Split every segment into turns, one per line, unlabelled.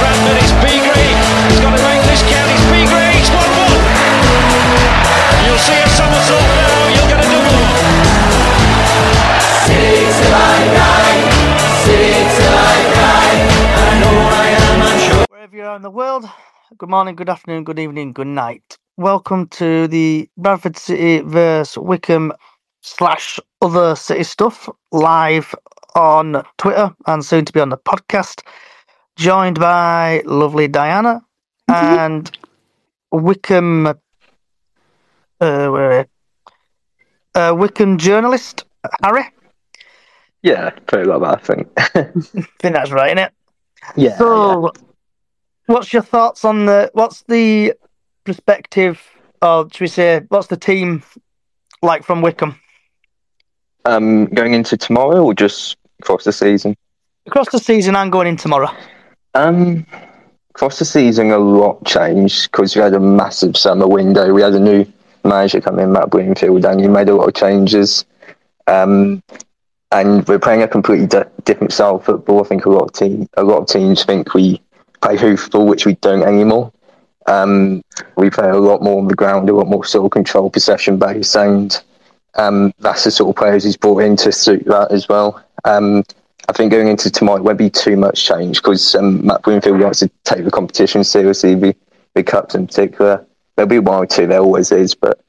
Bradford. It's. He's got to make this count. It's. It's 1 1. You'll see a somersault now. You'll get a double up.
Wherever you are in the world, good morning, good afternoon, good evening, good night. Welcome to the Bradford City versus Wycombe slash other city stuff live on Twitter and soon to be on the podcast. Joined by lovely Diana and Wycombe, uh, where, uh, Wycombe journalist Harry.
Yeah, pretty like that, I think.
I think that's right, innit?
yeah.
So, what's your thoughts on the? What's the perspective of? Should we say? What's the team like from
Wycombe. Um, going into tomorrow or just across the season?
across the season and going in tomorrow?
Um, across the season, a lot changed because we had a massive summer window. We had a new manager come in, Matt Bloomfield, and he made a lot of changes. Um, and we're playing a completely di- different style of football. I think a lot of team, a lot of teams think we play hoofball, which we don't anymore. Um, we play a lot more on the ground, a lot more sort of control, possession based, and um, that's the sort of players he's brought in to suit that as well. Um, I think going into tomorrow won't be too much change because um, Matt Bloomfield likes to take the competition seriously, the, the cups in particular. There'll be one or two, there always is, but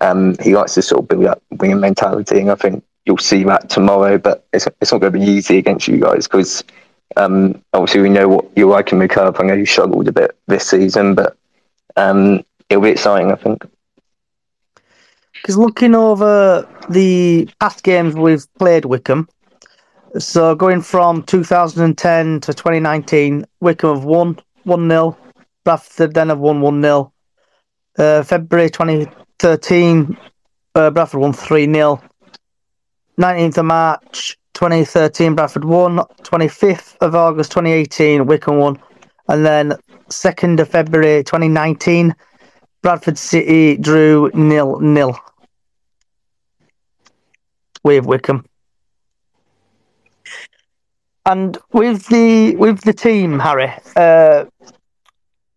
um, he likes to sort of build up winning mentality, and I think you'll see that tomorrow. But it's, it's not going to be easy against you guys because um, obviously we know what you're like in the cup. I know you struggled a bit this season, but um, it'll be exciting, I think.
Because looking over the past games we've played Wycombe, so going from 2010 to 2019, Wycombe have won 1 0, Bradford then have won 1 0. Uh, February 2013, uh, Bradford won 3 0. 19th of March 2013, Bradford won. 25th of August 2018, Wycombe won. And then 2nd of February 2019, Bradford City drew nil nil with Wycombe. And with the with the team, Harry, uh,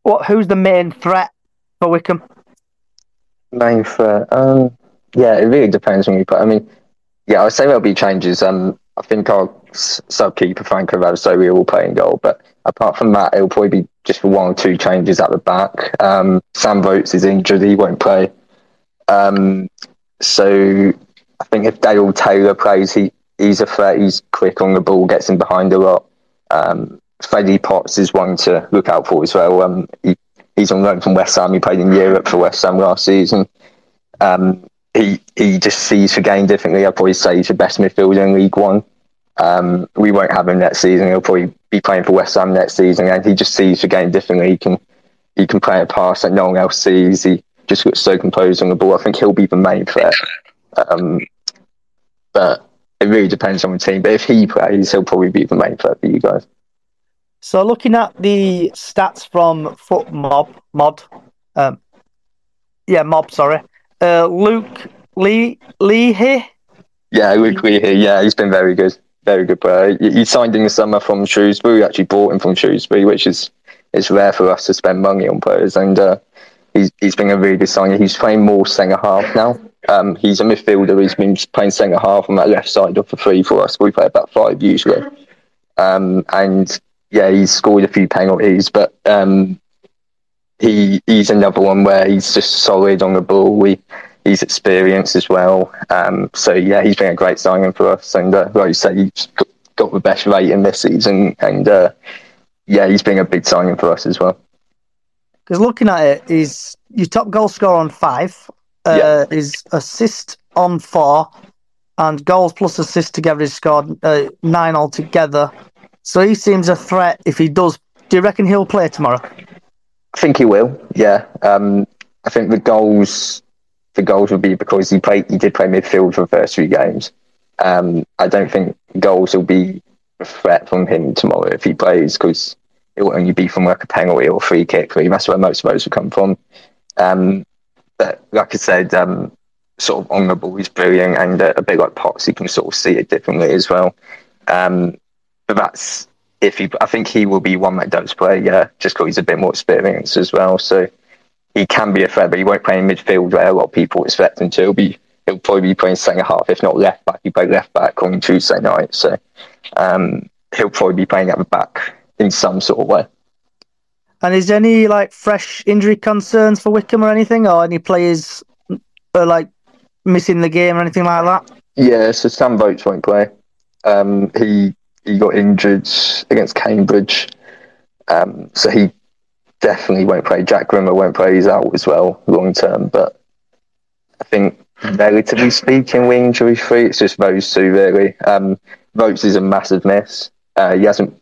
what who's the main threat for Wycombe?
Main threat. Um, yeah, it really depends when you put. I mean, yeah, I'd say there'll be changes. Um, I think our s- sub-keeper Franco Valsoria will play in goal, but apart from that, it'll probably be just for one or two changes at the back. Um, Sam Vokes is injured; he won't play. Um, so I think if Dale Taylor plays, he he's a threat. He's quick on the ball, gets in behind a lot. Um, Freddie Potts is one to look out for as well. Um, he, he's on loan from West Ham. He played in Europe for West Ham last season. Um, he he just sees the game differently. I'd probably say he's the best midfielder in League One. Um, we won't have him next season. He'll probably be playing for West Ham next season, and he just sees the game differently. He can he can play a pass that no one else sees. He just looks so composed on the ball. I think he'll be the main threat. Um, but it really depends on the team. But if he plays, he'll probably be the main player for you guys.
So looking at the stats from FotMob, Mod, um, yeah, Mob, sorry, uh, Luke Lee Leahy.
Yeah, Luke Leahy. Yeah, he's been very good, very good player. He, he signed in the summer from Shrewsbury. We actually bought him from Shrewsbury, which is it's rare for us to spend money on players, and uh, he's he's been a really good signing. He's playing more centre half now. Um, he's a midfielder. He's been playing centre half on that left side of the three for us. We play about five usually, um, and yeah, he's scored a few penalties, but um, he he's another one where he's just solid on the ball. We he's experienced as well. Um, so yeah, he's been a great signing for us, and uh, like you said, he's got, got the best rating this season, and uh, yeah, he's been a big signing for us as well.
Because looking at it, he's your top goal scorer on five, uh,
Yeah.
his assist on four, and goals plus assists together he's scored uh, nine altogether. So he seems a threat if he does. Do you reckon he'll play tomorrow?
I think he will. Yeah, um, I think the goals, the goals will be because he played. He did play midfield for the first three games. Um, I don't think goals will be a threat from him tomorrow if he plays because it will only be from like a penalty or free kick. Really, that's where most of those will come from. Um, like I said, um, sort of on the ball, he's brilliant, and uh, a bit like Potts, he can sort of see it differently as well. Um, but that's if he. I think he will be one that does play. Yeah, just because he's a bit more experienced as well. So he can be a threat, but he won't play in midfield where a lot of people expect him to. He'll be. He'll probably be playing centre half, if not left back. He played left back on Tuesday night, so um, he'll probably be playing at the back in some sort of way.
And is there any like fresh injury concerns for Wycombe or anything, or any players uh, like missing the game or anything like that?
Yeah, so Sam Vokes won't play. Um, he he got injured against Cambridge, um, so he definitely won't play. Jack Grimmer won't play. He's out as well long term. But I think, relatively speaking, we're injury free. It's just those two really. Um, Vokes is a massive miss. Uh, he hasn't.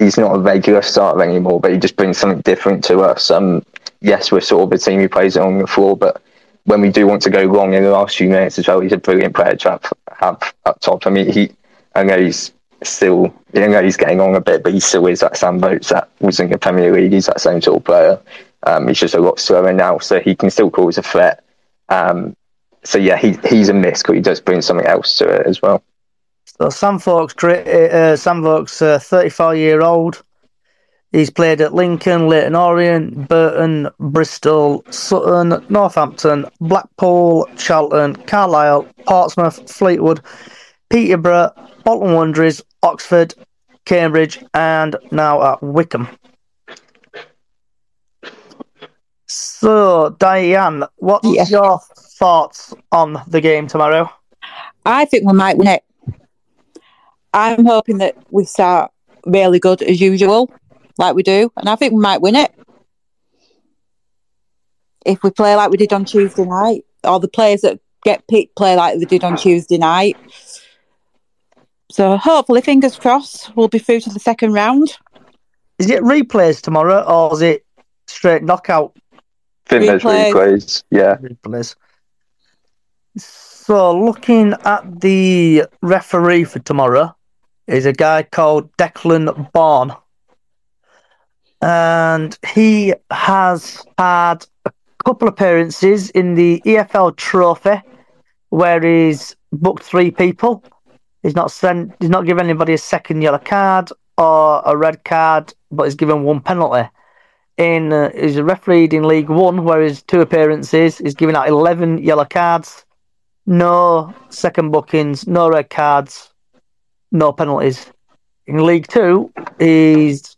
He's not a regular starter anymore, but he just brings something different to us. Um, yes, we're sort of a team who plays it on the floor, but when we do want to go wrong in the last few minutes as well, he's a brilliant player to have, have up top. I mean, he, I know he's still, I know he's getting on a bit, but he still is that Sam Vokes that was in the Premier League. He's that same sort of player. Um, he's just a lot slower now, so he can still cause a threat. Um, so yeah, he, he's a miss, but he does bring something else to it as well.
So Sam Fox, uh, Sam Vokes, uh, 34 year old. He's played at Lincoln, Leyton Orient, Burton, Bristol, Sutton, Northampton, Blackpool, Charlton, Carlisle, Portsmouth, Fleetwood, Peterborough, Bolton Wanderers, Oxford, Cambridge, and now at Wycombe. So, Diane, what's your thoughts on the game tomorrow?
I think we might win it. I'm hoping that we start really good as usual, like we do, and I think we might win it. If we play like we did on Tuesday night, or the players that get picked play like they did on Tuesday night. So hopefully, fingers crossed, we'll be through to the second round.
Is it replays tomorrow or is it straight knockout
I think there's replays. Yeah.
replays? So, looking at the referee for tomorrow is a guy called Declan Bourne. And he has had a couple appearances in the EFL Trophy where he's booked three people. He's not sent. He's not given anybody a second yellow card or a red card, but he's given one penalty. In uh, he's a refereed in League One, where his two appearances, he's given out eleven yellow cards, no second bookings, no red cards, no penalties. In League Two, his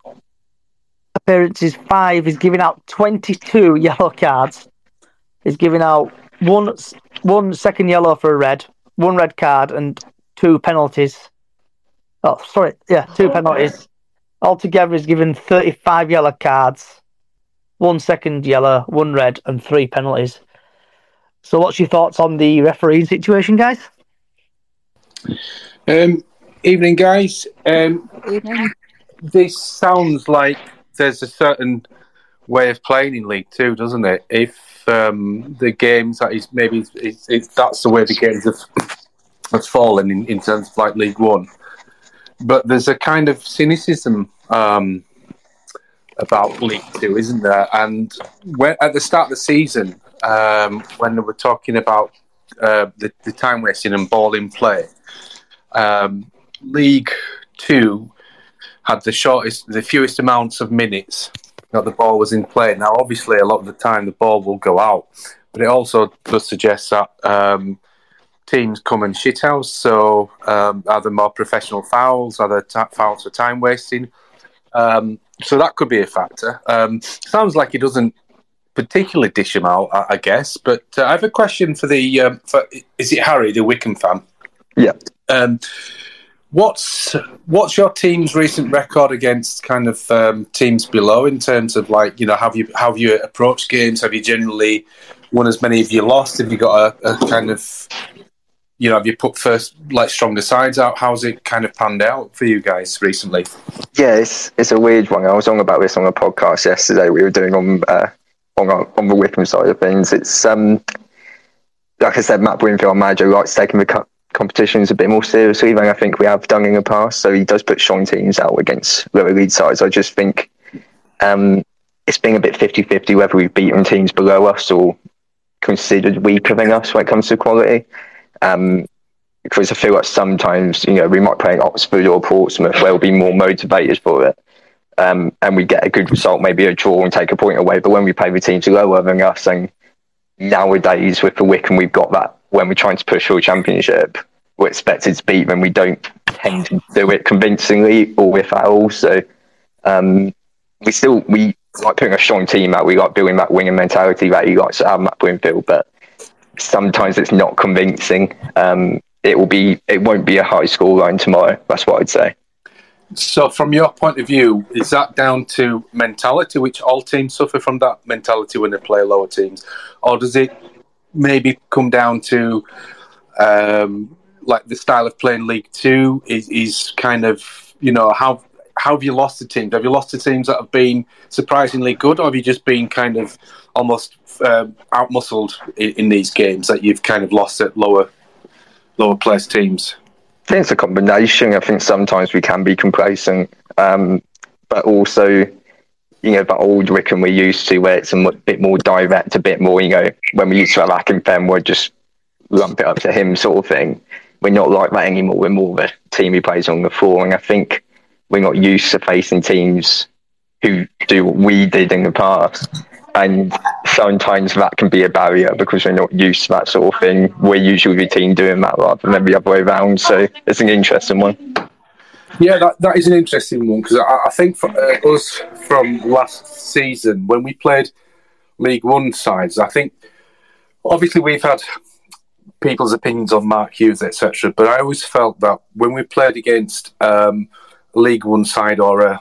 appearances five, he's giving out twenty-two yellow cards. He's giving out one one second yellow for a red, one red card, and two penalties. Oh, sorry, yeah, two penalties. Altogether, he's given 35 yellow cards, one second yellow, one red, and three penalties. So, what's your thoughts on the refereeing situation, guys?
Um, evening, guys. Um, this sounds like there's a certain way of playing in League Two, doesn't it? If um, the games that is maybe it's, it's, it's, that's the way the games have, have fallen in, in terms of like League One. But there's a kind of cynicism um, about League Two, isn't there? And when, at the start of the season, um, when they were talking about uh, the, the, time wasting and ball in play, um, League Two had the shortest, the fewest amounts of minutes that the ball was in play. Now, obviously, a lot of the time the ball will go out, but it also does suggest that um, teams come and shithouse. So, um, are there more professional fouls? Are there fouls for time wasting? Um, so that could be a factor. Um, sounds like he doesn't particularly dish him out, I, I guess. But uh, I have a question for the um, for, is it Harry, the Wycombe fan?
Yeah.
What's what's your team's recent record against kind of um, teams below in terms of like you know have you have you approached games? Have you generally won as many? Have you lost? Have you got a, a kind of you know, have you put first like stronger sides out? How's it kind of panned out for you guys recently?
Yeah, it's it's a weird one. I was on about this on a podcast yesterday. We were doing on uh, on on the Wycombe side of things. It's um like I said, Matt Bloomfield, manager, likes taking the competitions a bit more seriously than I think we have done in the past. So he does put strong teams out against lower league sides. I just think um, it's been a bit 50-50 whether we've beaten teams below us or considered weaker than us when it comes to quality. Um, because I feel like sometimes, you know, we might play Oxford or Portsmouth where we'll be more motivated for it. Um, and we get a good result, maybe a draw and take a point away. But when we play the teams lower than us, and nowadays with the Wycombe, we've got that when we're trying to push for a championship, we're expected to beat them. We don't tend to do it convincingly or with fouls. So um, we still we like putting a strong team out. We like building that winning mentality that he likes to have Matt Bloomfield, but sometimes it's not convincing. Um, it will be. It won't be a high score line tomorrow. That's what I'd say.
So, from your point of view, is that down to mentality, which all teams suffer from that mentality when they play lower teams, or does it maybe come down to um, like the style of playing League Two? Is, is kind of you know how how have you lost the teams? Have you lost the teams that have been surprisingly good, or have you just been kind of almost um, outmuscled in, in, these games that you've kind of lost at lower lower placed teams?
I think it's a combination. I think sometimes we can be complacent, um, but also, you know, the old Wycombe we're used to, where it's a bit more direct, a bit more, you know, when we used to have Akinfenwa, we'd just lump it up to him sort of thing. We're not like that anymore. We're more a team who plays on the floor, and I think we're not used to facing teams who do what we did in the past. And sometimes that can be a barrier because we're not used to that sort of thing. We're usually the team doing that rather than the other way around. So it's an interesting one.
Yeah, that, that is an interesting one because I, I, think for uh, us from last season when we played League One sides, I think obviously we've had people's opinions on Mark Hughes, etc. But I always felt that when we played against um, League One side or a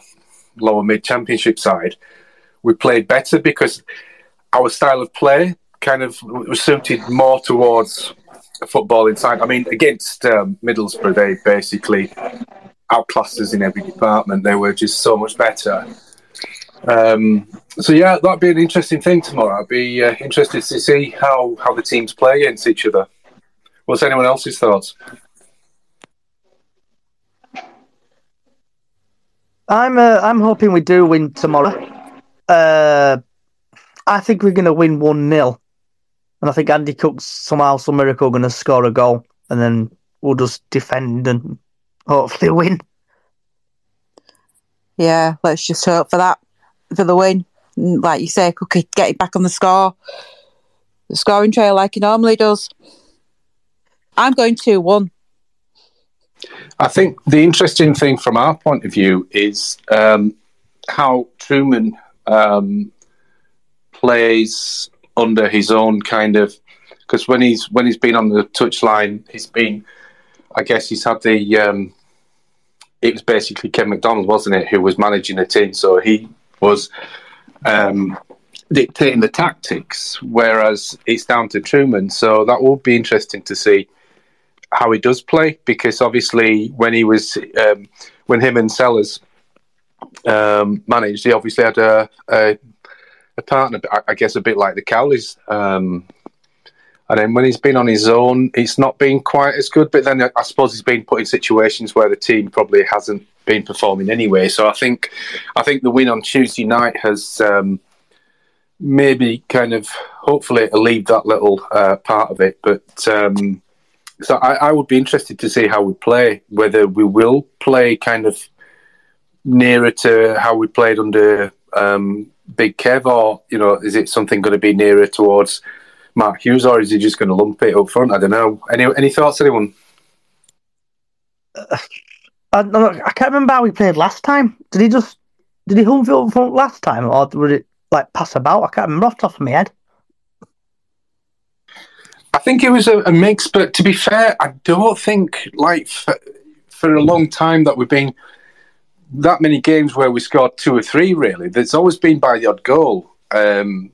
lower mid Championship side, we played better because our style of play kind of was suited more towards football inside. I mean, against um, Middlesbrough, they basically outclassed us in every department. They were just so much better. Um, so yeah, that'd be an interesting thing tomorrow. I'd be uh, interested to see how, how the teams play against each other. What's anyone else's thoughts?
I'm uh, I'm hoping we do win tomorrow. Uh, I think we're going to win one 0 and I think Andy Cook's somehow, some miracle, going to score a goal, and then we'll just defend and hopefully win.
Yeah, let's just hope for that for the win. Like you say, Cookie it back on the score, the scoring trail like he normally does. I'm going two one.
I think the interesting thing from our point of view is um, how Trueman um, plays under his own kind of because when he's when he's been on the touchline, he's been, I guess he's had the. Um, it was basically Ken McDonald, wasn't it, who was managing the team? So he was um, dictating the tactics, whereas it's down to Trueman. So that will be interesting to see how he does play because obviously when he was um, when him and Sellars um, managed, he obviously had a, a, a partner. I guess a bit like the Cowleys. And then when he's been on his own, it's not been quite as good. But then I suppose he's been put in situations where the team probably hasn't been performing anyway. So I think I think the win on Tuesday night has um, maybe kind of hopefully alleviated that little uh, part of it. But um, so I, I, would be interested to see how we play, whether we will play kind of nearer to how we played under um, Big Kev, or you know, is it something going to be nearer towards Mark Hughes, or is he just going to lump it up front? I don't know. Any any thoughts, anyone?
Uh, I, I can't remember how he played last time. Did he just did he it up front last time, or would it like pass about? I can't remember off the top of my head.
I think it was a, a mix, but to be fair, I don't think like for, for a long time that we've been that many games where we scored two or three. Really, there's always been by the odd goal. Um,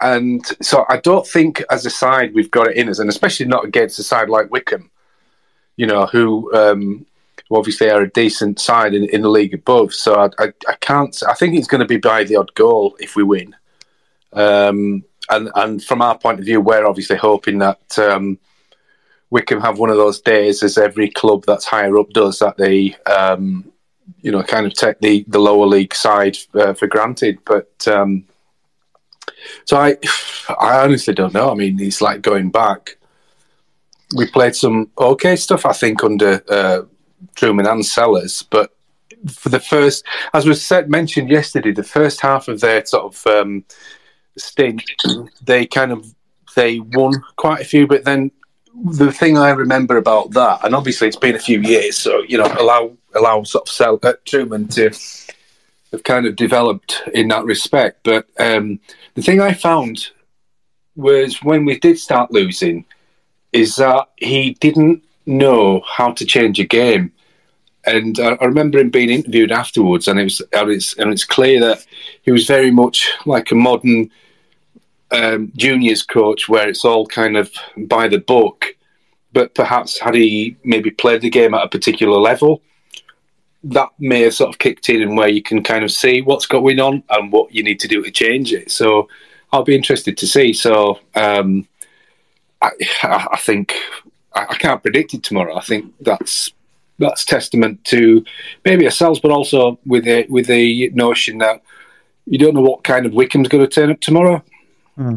and so I don't think as a side we've got it in us, and especially not against a side like Wycombe, you know, who, um, who obviously are a decent side in, in the league above. So I, I, I, can't. I think it's going to be by the odd goal if we win. Um, and and from our point of view, we're obviously hoping that um, Wycombe have one of those days, as every club that's higher up does, that they um, you know kind of take the the lower league side uh, for granted. But um, so I I honestly don't know. I mean, it's like going back. We played some okay stuff, I think, under uh, Trueman and Sellars, but for the first, as was said mentioned yesterday, the first half of their sort of um, stint, they kind of they won quite a few, but then the thing I remember about that, and obviously it's been a few years, so you know, allow allow sort of Sel- uh, Trueman to have kind of developed in that respect. But um, the thing I found was when we did start losing, is that he didn't know how to change a game. And I, I remember him being interviewed afterwards, and it was and it's and it's clear that he was very much like a modern um, juniors coach where it's all kind of by the book. But perhaps had he maybe played the game at a particular level, that may have sort of kicked in and where you can kind of see what's going on and what you need to do to change it. So I'll be interested to see. So um, I, I, think I, can't predict it tomorrow. I think that's that's testament to maybe ourselves, but also with a with the notion that you don't know what kind of Wycombe's going to turn up tomorrow.
Hmm.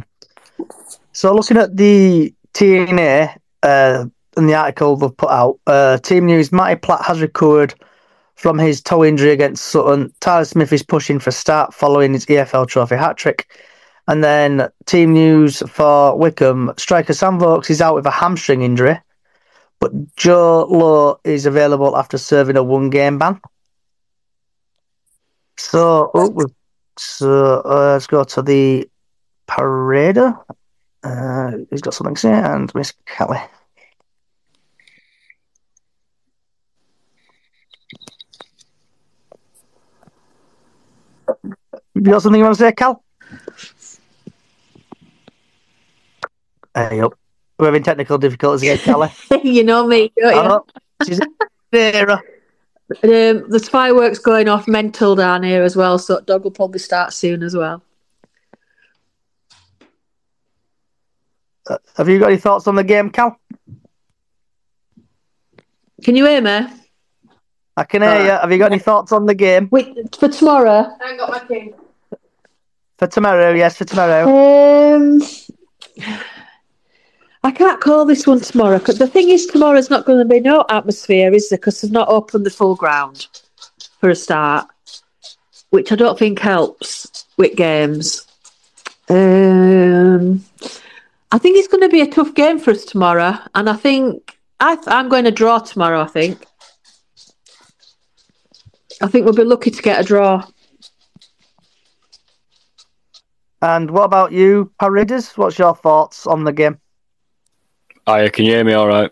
So, looking at the T&A uh, and the article they've put out, uh, Team News Matty Platt has recovered from his toe injury against Sutton. Tyler Smith is pushing for start following his EFL Trophy hat trick. And then team news for Wycombe striker Sam Vokes is out with a hamstring injury, but Joe Lowe is available after serving a one game ban. So, oh, so uh, let's go to the Parader. Uh, he's got something to say, and Miss Kelly. You got something you want to say, Cal? Hey, yep. We're having technical difficulties again, Kelly.
you know me, don't you?
Know. She's. Um,
there's fireworks going off mental down here as well, so dog will probably start soon as well.
Uh, have you got any thoughts on the game, Cal?
Can you hear me?
I can hear you. Have you got any thoughts on the game?
Wait, for tomorrow? I got my king.
For tomorrow, yes, for tomorrow.
Um, I can't call this one tomorrow because the thing is, tomorrow's not going to be no atmosphere, is there? Because they've not opened the full ground for a start, which I don't think helps with games. Um, I think it's going to be a tough game for us tomorrow, and I think I am going to draw tomorrow. I think. I think we'll be lucky to get a draw.
And what about you, Paredes? What's your thoughts on the game?
Hiya, can you hear me all right?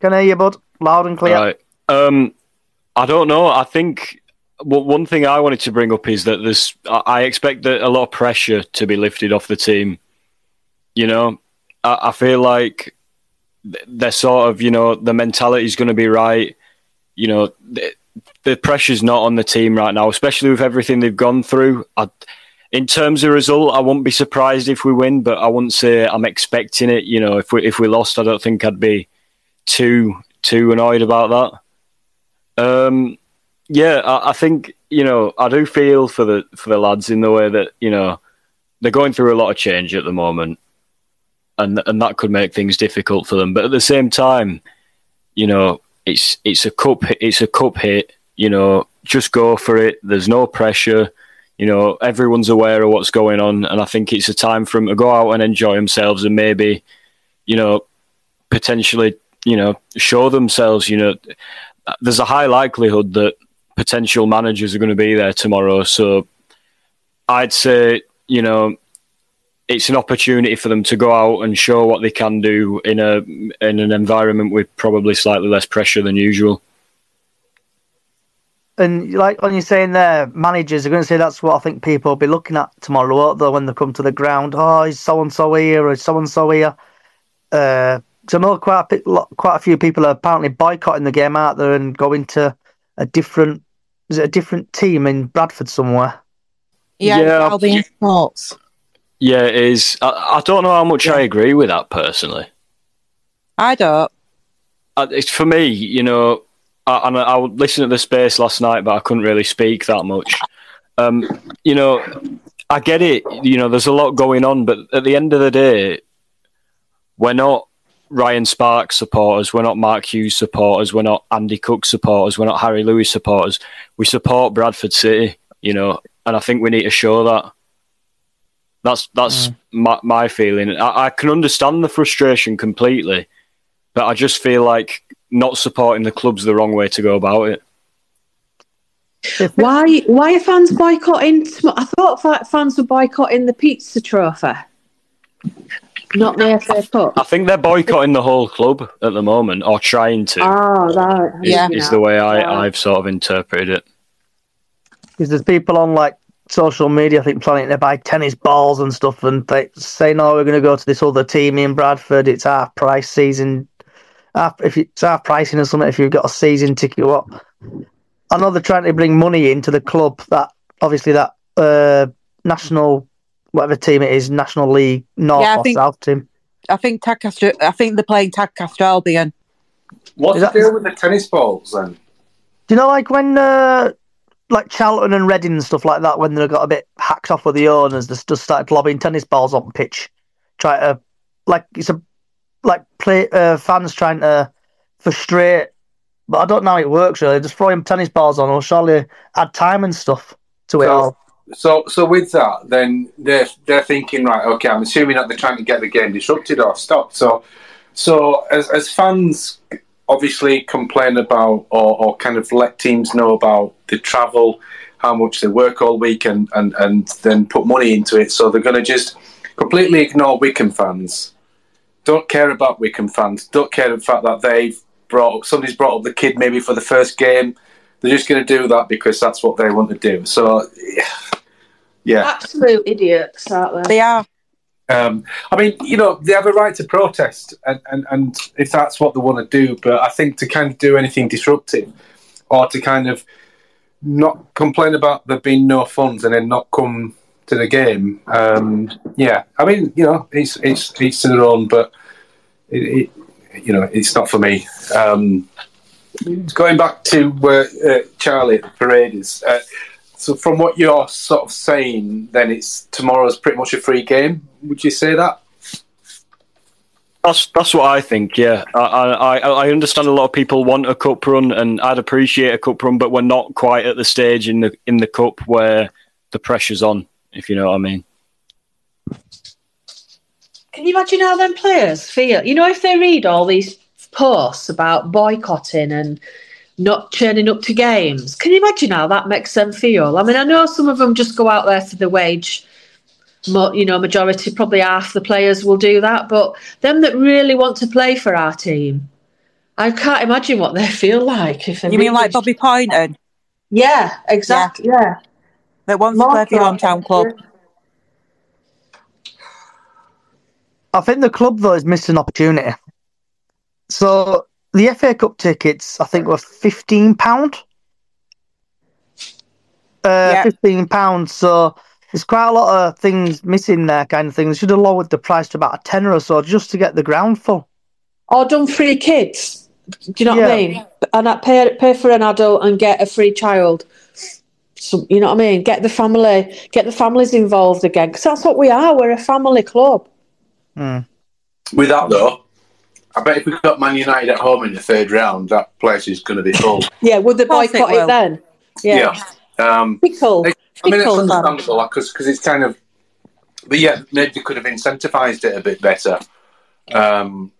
Can I hear you, bud? Loud and clear.
All right. Um, I don't know. I think one thing I wanted to bring up is that there's. I expect that a lot of pressure to be lifted off the team you know, I, I feel like they're sort of, you know, the mentality is going to be right. You know, the, the, pressure's not on the team right now, especially with everything they've gone through. I, in terms of result, I wouldn't be surprised if we win, but I wouldn't say I'm expecting it. You know, if we if we lost, I don't think I'd be too too annoyed about that. Um, yeah, I, I think you know I do feel for the for the lads in the way that you know they're going through a lot of change at the moment, and and that could make things difficult for them. But at the same time, you know, it's it's a cup it's a cup hit. You know, just go for it. There's no pressure. You know, everyone's aware of what's going on, and I think it's a time for them to go out and enjoy themselves, and maybe, you know, potentially, you know, show themselves. You know, there's a high likelihood that potential managers are going to be there tomorrow, so I'd say, you know, it's an opportunity for them to go out and show what they can do in a in an environment with probably slightly less pressure than usual.
And like when you're saying there, managers are going to say that's what I think people will be looking at tomorrow, won't they, when they come to the ground? Oh, is so and so here or so and so here? Uh, so I know quite a, quite a few people are apparently boycotting the game out there and going to a different is it a different team in Bradford somewhere?
Yeah,
Yeah,
Albion Sports.
Yeah, it is. I, I don't know how much I agree with that personally.
I don't.
It's for me, you know. I, and I, I would listen to the space last night, but I couldn't really speak that much. Um, you know, I get it. You know, there's a lot going on, but at the end of the day, we're not Ryan Sparks supporters. We're not Mark Hughes supporters. We're not Andy Cook supporters. We're not Harry Lewis supporters. We support Bradford City. You know, and I think we need to show that. That's that's my, my feeling. I, I can understand the frustration completely, but I just feel like not supporting the club's the wrong way to go about it.
Why? Why are fans boycotting? I thought fa- fans were boycotting the pizza trophy, not the FA Cup.
I think they're boycotting the whole club at the moment, or trying to.
Oh, right.
is, is the way I, I've sort of interpreted it.
Because there's people on like social media, I think, planning to buy tennis balls and stuff, and they say, "No, we're going to go to this other team in Bradford. It's half price season. Half, if it's half pricing or something, if you've got a season ticket, what?" I know they're trying to bring money into the club. That obviously that uh, national, whatever team it is, National League North
Yeah,
or
think-
South team.
I think Tadcaster. I think they're playing Tadcaster Albion.
What's
Is
the
that-
deal with the tennis balls then?
Do you know, like when, uh, like Charlton and Reading and stuff like that, when they got a bit hacked off with the owners, they just started lobbing tennis balls on pitch, try to, like it's a, like play uh, fans trying to frustrate. But I don't know how it works really. Just throwing tennis balls on, or surely add time and stuff to it
So-
all.
So, so with that, then they're they're thinking, right? Okay, I'm assuming that they're trying to get the game disrupted or stopped. So, so as as fans obviously complain about or, or kind of let teams know about the travel, how much they work all week, and and and then put money into it. So they're going to just completely ignore Wycombe fans. Don't care about Wycombe fans. Don't care the fact that they've brought up somebody's brought up the kid maybe for the first game. They're just going to do that because that's what they want to do. So, yeah.
Absolute idiots, aren't they?
They are.
Um, I mean, you know, they have a right to protest, and, and, and if that's what they want to do, but I think to kind of do anything disruptive or to kind of not complain about there being no funds and then not come to the game, um, yeah, I mean, you know, it's it's it's to their own, but it, it you know, it's not for me. Um, going back to where uh, Charlie at the parade is. Uh, so, from what you're sort of saying, then it's tomorrow's pretty much a free game. Would you say that?
That's that's what I think. Yeah, I, I I understand a lot of people want a cup run, and I'd appreciate a cup run, but we're not quite at the stage in the in the cup where the pressure's on. If you know what I mean.
Can you imagine how them players feel? You know, if they read all these posts about boycotting and not turning up to games, can you imagine how that makes them feel? I mean, I know some of them just go out there for the wage. Mo- You know, majority, probably half the players will do that, but them that really want to play for our team, I can't imagine what they feel like. If
You mean
really-
like Bobby Poynton?
Yeah, exactly. Yeah.
That wants to play for your hometown club.
I think the club though is missed an opportunity. So the FA Cup tickets, I think, were fifteen pound. Uh,
Yeah.
fifteen pounds. So there's quite a lot of things missing there, kind of thing. They should have lowered the price to about a tenner or so just to get the ground full.
Or done free kids. Do you know what I mean? And I pay pay for an adult and get a free child. So, you know what I mean? Get the family, get the families involved again because that's what we are. We're a family club.
With that though, I bet if we got Man United at home in the third round, that place is going to be full.
Yeah, would they
course it
boycott it, then? Yeah.
Um,
Pickle.
I mean, it's
Pickle fan.
understandable because it's kind of, but yeah, maybe they could have incentivized it a bit better um,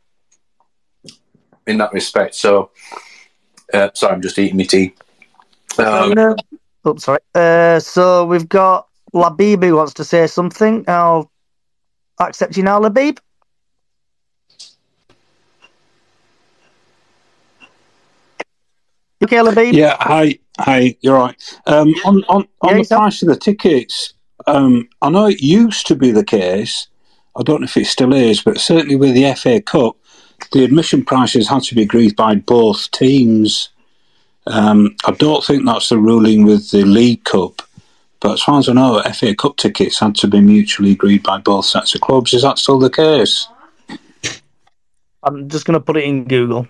in that respect. So, uh, sorry, I'm just eating my tea. Um,
no. Oh, sorry. Uh, so we've got Labib who wants to say something. I'll accept you now, Labib. Okay, Labib?
Yeah, hi, hi, you're right. Um, on on, on
Yeah,
the
yourself?
price of the tickets, um, I know it used to be the case. I don't know if it still is, but certainly with the FA Cup, the admission prices had to be agreed by both teams. Um, I don't think that's the ruling with the League Cup, but as far as I know, FA Cup tickets had to be mutually agreed by both sets of clubs. Is that still the case?
I'm just going to put it in Google.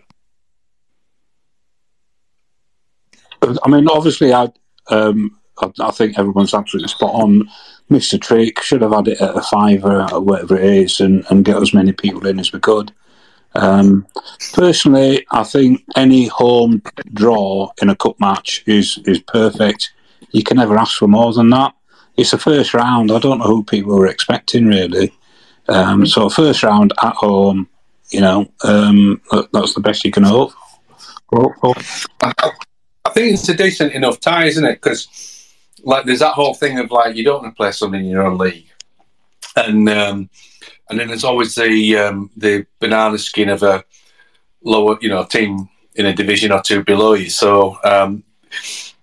I mean, obviously, I, um, I, I think everyone's absolutely spot on. Mr. Trick should have had it at a fiver or whatever it is, and, and get as many people in as we could. Um, personally, I think any home draw in a cup match is is perfect. You can never ask for more than that. It's the first round. I don't know who people were expecting really. Um, so first round at home, you know, um, that, that's the best you can hope. hope for.
I think it's a decent enough tie, isn't it? Because like there's that whole thing of like you don't want to play something in your own league, and um, and then there's always the um, the banana skin of a lower, you know, team in a division or two below you. So um,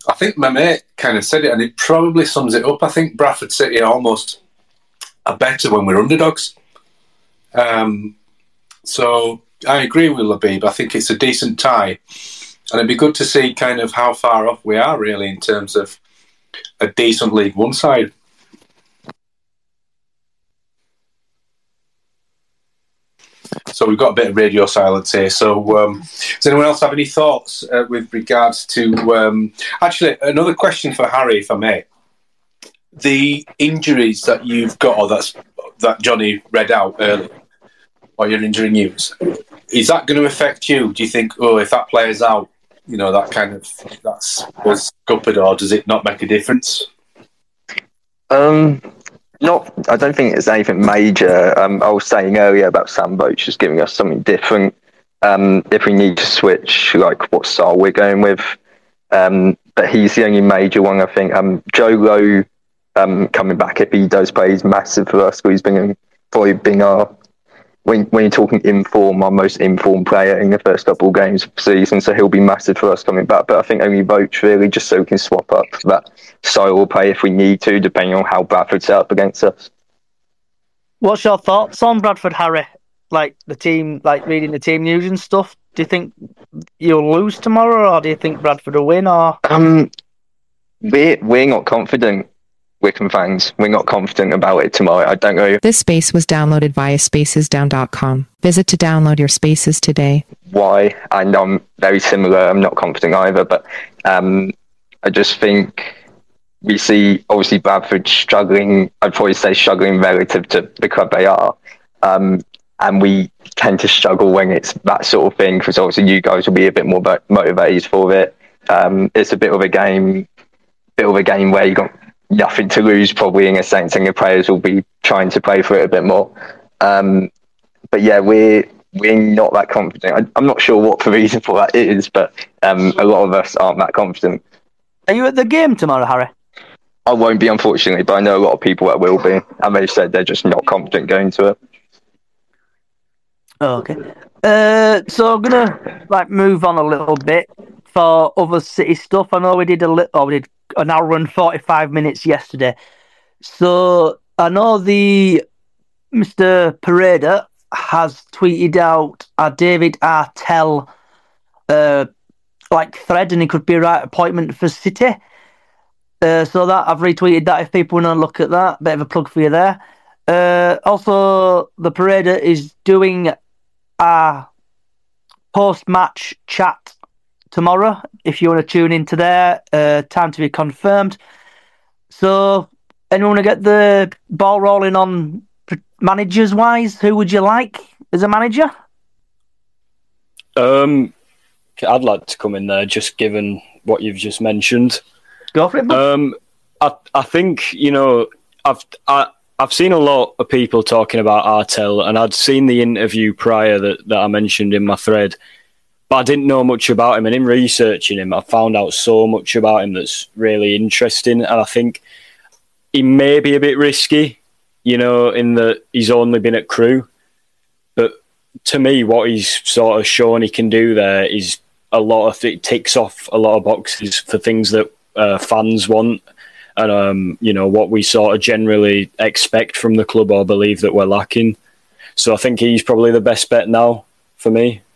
I think my mate kind of said it, and it probably sums it up. I think Bradford City are almost are better when we're underdogs. Um, so I agree with Labib. I think it's a decent tie. And it'd be good to see kind of how far off we are really in terms of a decent League One side. So we've got a bit of radio silence here. So um, does anyone else have any thoughts uh, with regards to? Um, actually, another question for Harry, if I may. The injuries that you've got, or that's that Johnny read out earlier, or your injury news, is that going to affect you? Do you think, oh, if that player's out, you know, that kind of that's was scuppered, or does it not make a difference?
Um, not. I don't think it's anything major. Um, I was saying earlier about Sam Vokes just giving us something different. Um, if we need to switch, like what style we're going with. Um, but he's the only major one, I think. Um, Joe Lowe um, coming back if he does play is massive for us. He's been probably been our when when you're talking inform, our most informed player in the first couple of games of the season. So he'll be massive for us coming back. But I think only Vokes really, just so we can swap up that style of play if we need to, depending on how Bradford set up against us.
What's your thoughts on Bradford, Harry? Like the team, like reading the team news and stuff. Do you think you'll lose tomorrow, or do you think Bradford will win? Or
Um, we're we're not confident, Wycombe fans. We're not confident about it tomorrow. I don't know
This space was downloaded via spacesdown.com. Visit to download your spaces today.
why, and I'm very similar. I'm not confident either, but um, I just think we see obviously Bradford struggling. I'd probably say struggling relative to the club they are, um, and we tend to struggle when it's that sort of thing because obviously you guys will be a bit more motivated for it. Um, it's a bit of a game, bit of a game where you got nothing to lose probably in a sense, and the players will be trying to play for it a bit more. Um, but yeah, we're we're not that confident. I, I'm not sure what the reason for that is, but um, a lot of us aren't that confident.
are you at the game tomorrow, Harry?
I won't be, unfortunately, but I know a lot of people that will be, and they've said they're just not confident going to it.
Oh, okay. Uh, so I'm gonna like move on a little bit for other city stuff. I know we did a little, oh, we did an hour and forty-five minutes yesterday. So I know the Mr. Pareda has tweeted out a David Artell uh like thread, and he could be a right appointment for City. Uh, so that I've retweeted that if people want to look at that. Bit of a plug for you there. Uh, also, the Parader is doing a post-match chat tomorrow. If you want to tune into there, uh, time to be confirmed. So, anyone want to get the ball rolling on managers wise? Who would you like as a manager?
Um, I'd like to come in there, just given what you've just mentioned.
Go for it.
Um, I I think you know I've I, I've seen a lot of people talking about Artell, and I'd seen the interview prior that, that I mentioned in my thread, but I didn't know much about him. And in researching him, I found out so much about him that's really interesting. And I think he may be a bit risky, you know, in that he's only been at Crewe. But to me, what he's sort of shown he can do there is a lot of it ticks off a lot of boxes for things that uh, fans want and um, you know what we sort of generally expect from the club or believe that we're lacking. So I think he's probably the best bet now for me.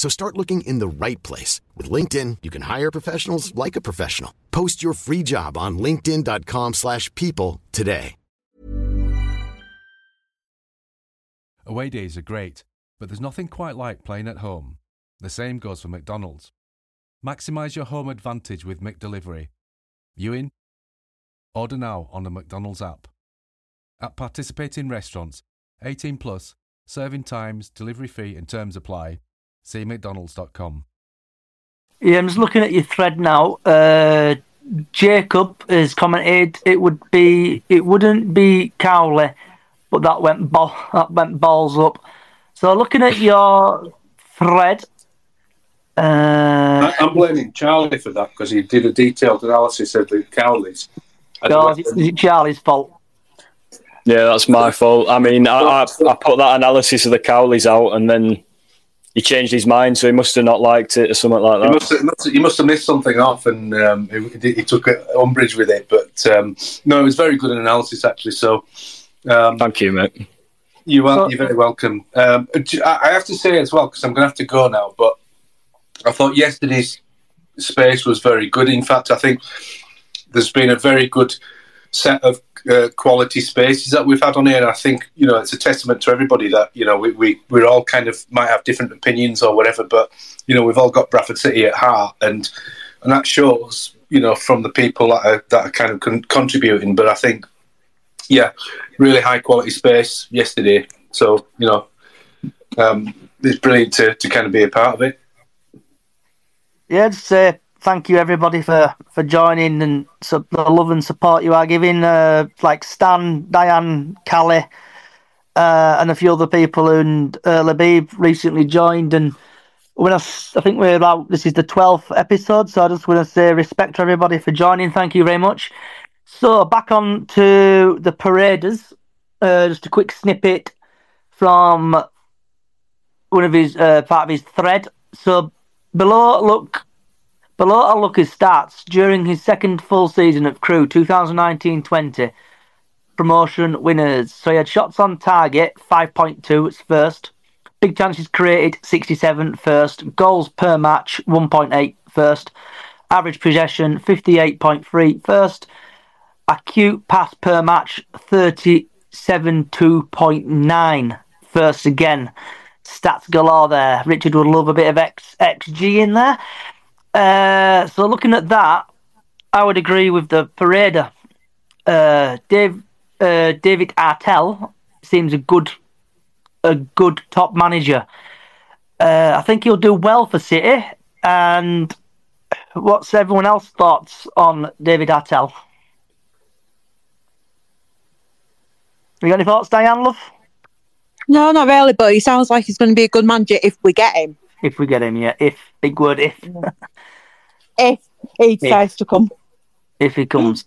So start looking in the right place. With LinkedIn, you can hire professionals like a professional. Post your free job on linkedin.com slash people today.
Away days are great, but there's nothing quite like playing at home. The same goes for McDonald's. Maximise your home advantage with McDelivery. You in? Order now on the McDonald's app. At participating restaurants, 18 plus, serving times, delivery fee and terms apply. See mcdonalds.com.
Yeah, I'm just looking at your thread now. Uh, Jacob has commented it would be it wouldn't be Cowley, but that went ball that went balls up. So looking at your thread, uh,
I, I'm blaming Charlie for that because he did a detailed analysis of the Cowleys. And
God, is it Charlie's fault?
Yeah, that's my fault. I mean, I, I, I put that analysis of the Cowleys out and then he changed his mind, so he must have not liked it or something like
He
that.
must, have, must have- he must have missed something off, and um, he, he took umbrage with it. But um, no, it was very good analysis actually. So, um,
thank you, mate.
You are you're very welcome. Um, I I have to say as well because I'm going to have to go now. But I thought yesterday's space was very good. In fact, I think there's been a very good set of uh, quality spaces that we've had on here. And I think you know it's a testament to everybody that you know we, we we're all kind of might have different opinions or whatever, but you know we've all got Bradford City at heart, and and that shows you know from the people that are that are kind of con- contributing. But I think yeah, really high quality space yesterday. So you know um, it's brilliant to, to kind of be a part of it.
Yeah, just say thank you everybody for for joining and so, the love and support you are giving. Uh, like Stan, Diane, Callie, uh, and a few other people, and uh, Labib recently joined. And when I, I think we're about this is the twelfth episode, so I just want to say respect to everybody for joining. Thank you very much. So back on to the paraders. Uh, just a quick snippet from one of his uh, part of his thread. So below, look below look his stats during his second full season at Crewe 2019-20 promotion winners. So he had shots on target 5.2 it's first, big chances created 67 first, goals per match 1.8 first, average possession 58.3 first, acute pass per match 37.2.9 first again. Stats galore there. Richard would love a bit of X, XG in there. Uh, so looking at that, I would agree with the Parader. Uh, Dave, uh, David Artell seems a good, a good top manager. Uh, I think he'll do well for City. And what's everyone else's thoughts on David Artell? You got any thoughts, Diane Love?
No, not really, but he sounds like he's going to be a good manager if we get him.
If we get him, yeah. If big word, if
If he decides to come.
if he comes.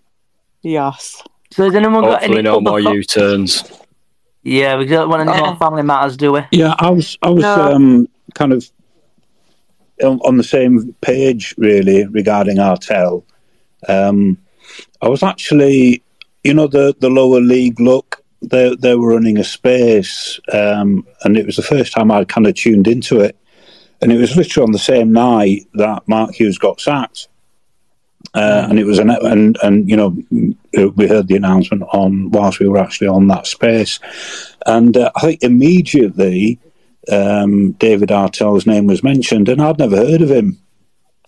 Yes.
So has anyone got
Hopefully,
any
no more
thoughts?
U turns.
Yeah, we don't want any more family matters, do we?
Yeah, I was I was
No.
um, kind of on, on the same page really regarding Artell. Um, I was actually, you know, the the lower league look. They they were running a space, um, and it was the first time I'd kind of tuned into it, and it was literally on the same night that Mark Hughes got sacked. Uh, and it was an and and you know we heard the announcement on whilst we were actually on that space, and uh, I think immediately um, David Artell's name was mentioned, and I'd never heard of him.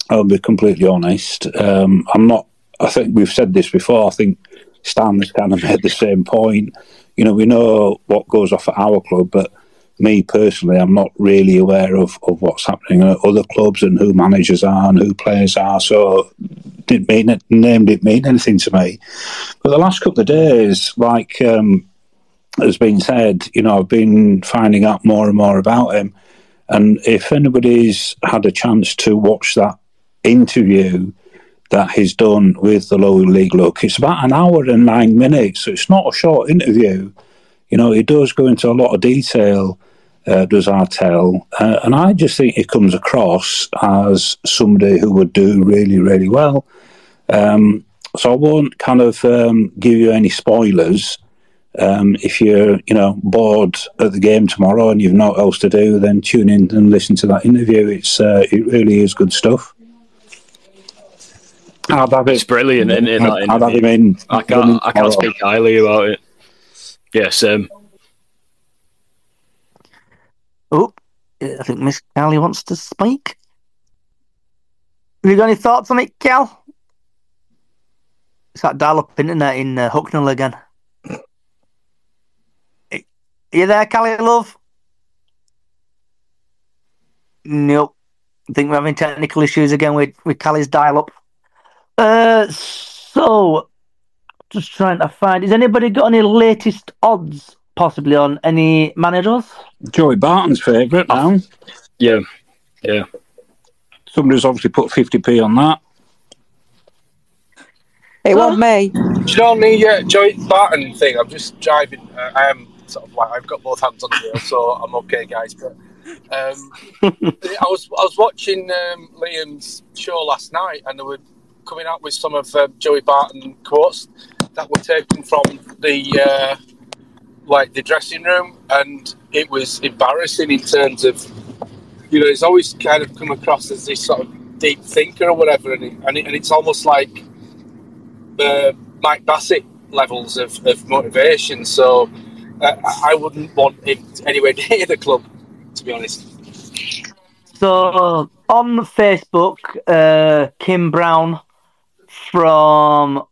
I'll be completely honest. Um, I'm not. I think we've said this before. I think Stanley's kind of made the same point. You know, we know what goes off at our club, but me personally, I'm not really aware of, of what's happening at other clubs and who managers are and who players are. So, didn't mean it, name didn't mean anything to me. But the last couple of days, like um, has been said, you know, I've been finding out more and more about him. And if anybody's had a chance to watch that interview that he's done with the lower league look, it's about an hour and nine minutes. So it's not a short interview. You know, he does go into a lot of detail, uh, does Artell. Uh, and I just think he comes across as somebody who would do really, really well. Um, so I won't kind of um, give you any spoilers. Um, if you're, you know, bored at the game tomorrow and you've not else to do, then tune in and listen to that interview. It's uh, it really is good stuff. I'd have
It's brilliant, isn't it?
I'd,
that
I'd have
interview?
him in.
I can't. I can't speak highly about it. Yes, um,
Oh, I think Miss Callie wants to speak. Have you got any thoughts on it, Cal? It's that dial-up internet in uh, Hucknall again. Are you there, Callie, love? Nope. I think we're having technical issues again with, with Callie's dial-up. Uh, so, just trying to find... Has anybody got any latest odds, possibly, on any managers?
Joey Barton's favourite now.
yeah, yeah.
Somebody's obviously put 50p on that.
It wasn't me.
Do you know on the uh, Joey Barton thing? I'm just driving. Uh, I am sort of like I've got both hands on the wheel, so I'm okay, guys. But um, I was I was watching um, Liam's show last night, and they were coming out with some of uh, Joey Barton quotes that were taken from the uh, like the dressing room, and it was embarrassing in terms of you know he's always kind of come across as this sort of deep thinker or whatever, and, it, and, it, and it's almost like uh, Mike Bassett levels of, of motivation. So uh, I wouldn't want him anywhere near the club, to be honest.
So on Facebook, uh, Kim Brown from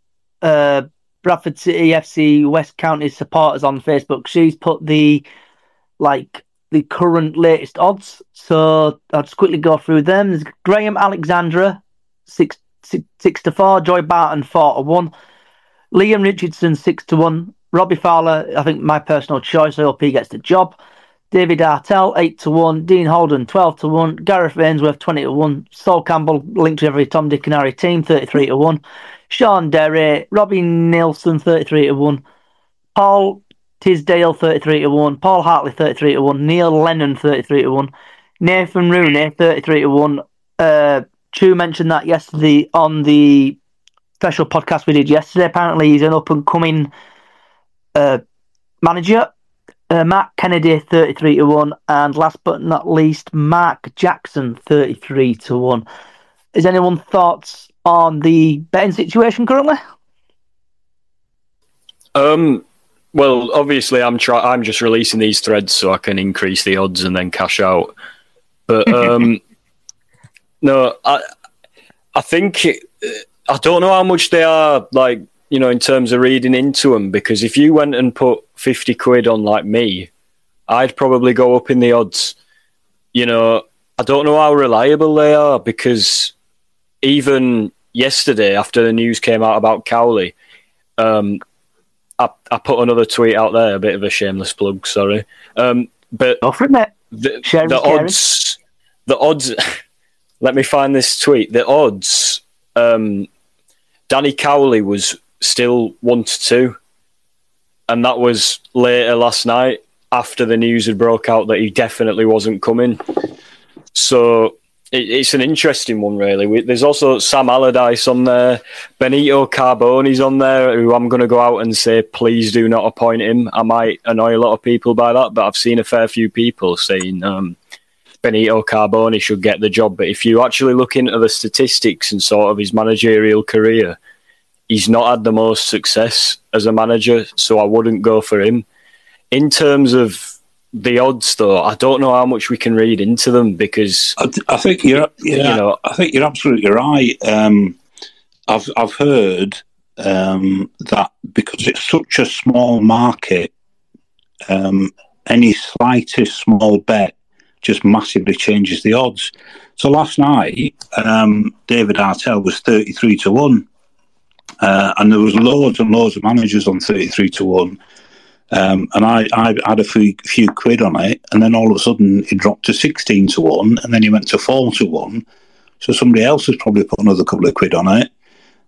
uh, Bradford City FC West County supporters on Facebook, she's put the like the current latest odds. So I'll just quickly go through them. There's Graham Alexander, six six, six to four. Joey Barton four to one. Liam Richardson six to one. Robbie Fowler, I think my personal choice. I hope he gets the job. David Artell eight to one. Dean Holden twelve to one. Gareth Ainsworth twenty to one. Sol Campbell linked to every Tom Dick and Harry team thirty three to one. Shaun Derry, Robbie Neilson thirty three to one. Paul Tisdale thirty three to one. Paul Hartley thirty three to one. Neil Lennon thirty three to one. Nathan Rooney thirty three to one. Uh, Chu mentioned that yesterday on the special podcast we did yesterday. Apparently, he's an up and coming uh, manager. Uh, Matt Kennedy, 33 to 1. And last but not least, Mark Jackson, 33 to 1. Is anyone thoughts on the betting situation currently?
Um, well, obviously, I'm try- I'm just releasing these threads so I can increase the odds and then cash out. But um, no, I I think it, I don't know how much they are like you know in terms of reading into them because if you went and put fifty quid on like me, I'd probably go up in the odds. You know, I don't know how reliable they are because even yesterday after the news came out about Cowley, um, I, I put another tweet out there, a bit of a shameless plug, sorry. Um, but
the,
the odds, the odds. let me find this tweet. The odds. Um, Danny Cowley was still one to two and that was later last night after the news had broke out that he definitely wasn't coming. So it, it's an interesting one, really. We, there's also Sam Allardyce on there, Benito Carbone's on there, who I'm going to go out and say, please do not appoint him. I might annoy a lot of people by that, but I've seen a fair few people saying um, Benito Carbone should get the job. But if you actually look into the statistics and sort of his managerial career, he's not had the most success as a manager, so I wouldn't go for him. In terms of the odds, though, I don't know how much we can read into them because
I, I think you're, yeah, you know, I think you're absolutely right. Um, I've I've heard um, that because it's such a small market, um, any slightest small bet just massively changes the odds. So last night, um, David Artell was thirty-three to one, uh, and there was loads and loads of managers on thirty-three to one. Um, and I, I had a few, few quid on it, and then all of a sudden it dropped to 16 to 1, and then he went to 4 to 1. So somebody else has probably put another couple of quid on it.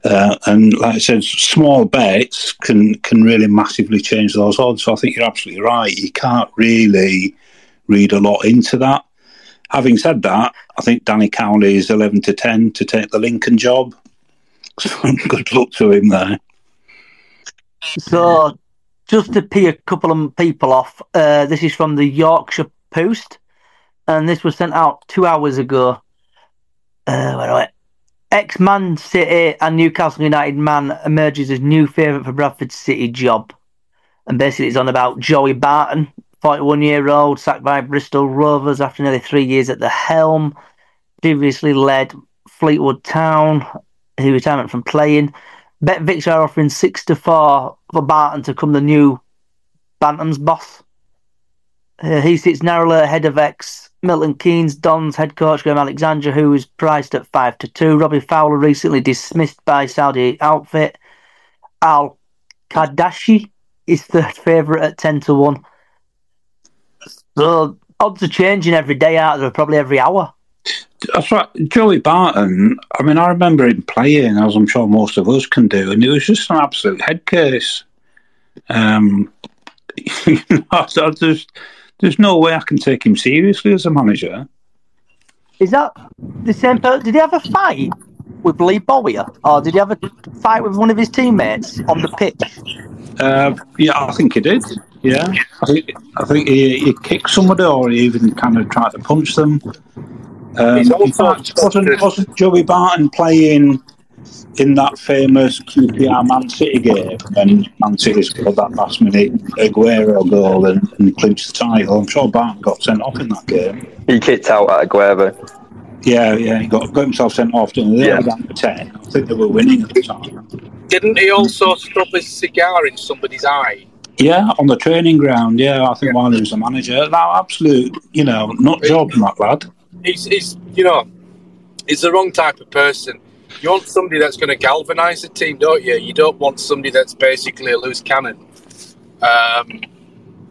Uh, and like I said, small bets can, can really massively change those odds. So I think you're absolutely right. You can't really read a lot into that. Having said that, I think Danny Cowley is 11 to 10 to take the Lincoln job. So good luck to him there.
So just to pee a couple of people off, uh, this is from the Yorkshire Post, and this was sent out two hours ago. Uh, where do I? Ex Man City and Newcastle United man emerges as new favourite for Bradford City job. And basically, it's on about Joey Barton, 41 year old, sacked by Bristol Rovers after nearly three years at the helm. Previously led Fleetwood Town, his retirement from playing. Betvics are offering six to four for Barton to become the new Bantams boss. Uh, he sits narrowly ahead of ex Milton Keynes Dons head coach Graham Alexander, who is priced at five to two. Robbie Fowler recently dismissed by Saudi outfit. Al Kadashi is third favourite at ten to one. So odds are changing every day out there, probably every hour.
That's right. Joey Barton, I mean, I remember him playing, as I'm sure most of us can do, and he was just an absolute head case. Um, you know, there's, there's no way I can take him seriously as a manager.
Is that the same person? Did he have a fight with Lee Bowyer? Or did he have a fight with one of his teammates on the pitch?
Uh, yeah, I think he did. Yeah, I think, I think he, he kicked somebody or he even kind of tried to punch them. Um, in fact, wasn't, wasn't Joey Barton playing in that famous QPR Man City game when Man City scored that last minute Aguero goal and, and clinched the title? I'm sure Barton got sent off in that game.
He kicked out at Aguero.
Yeah, yeah, he got, got himself sent off. Didn't they? Yeah. They were down to 10. I think they were winning at the time.
Didn't he also stop his cigar in somebody's eye?
Yeah, on the training ground. Yeah, I think yeah. while he was a manager. Now, absolute, you know, not job, that lad
he's, he's you know, he's the wrong type of person. You want somebody that's going to galvanise the team, don't you? You don't want somebody that's basically a loose cannon. Um,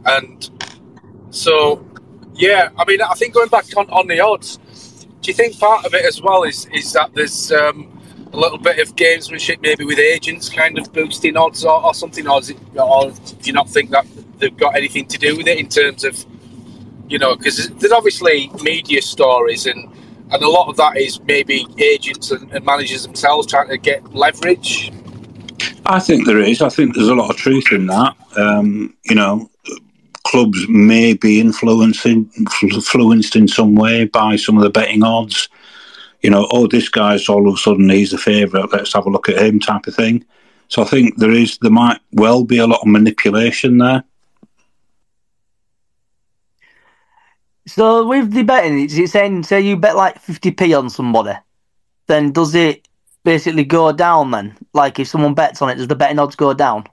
and so, yeah, I mean, I think going back on, on the odds, do you think part of it as well is is that there's um, a little bit of gamesmanship maybe with agents kind of boosting odds or, or something, or, it, or do you not think that they've got anything to do with it in terms of you know, because there's obviously media stories and and a lot of that is maybe agents and, and, managers themselves trying to get leverage.
I think there is. I think there's a lot of truth in that. Um, you know, clubs may be influencing, influenced in some way by some of the betting odds. You know, oh, this guy's all of a sudden he's a favourite. Let's have a look at him, type of thing. So I think there is, there might well be a lot of manipulation there.
So with the betting, is it saying say you bet like fifty p on somebody, then does it basically go down? Then, like if someone bets on it, does the betting odds go down?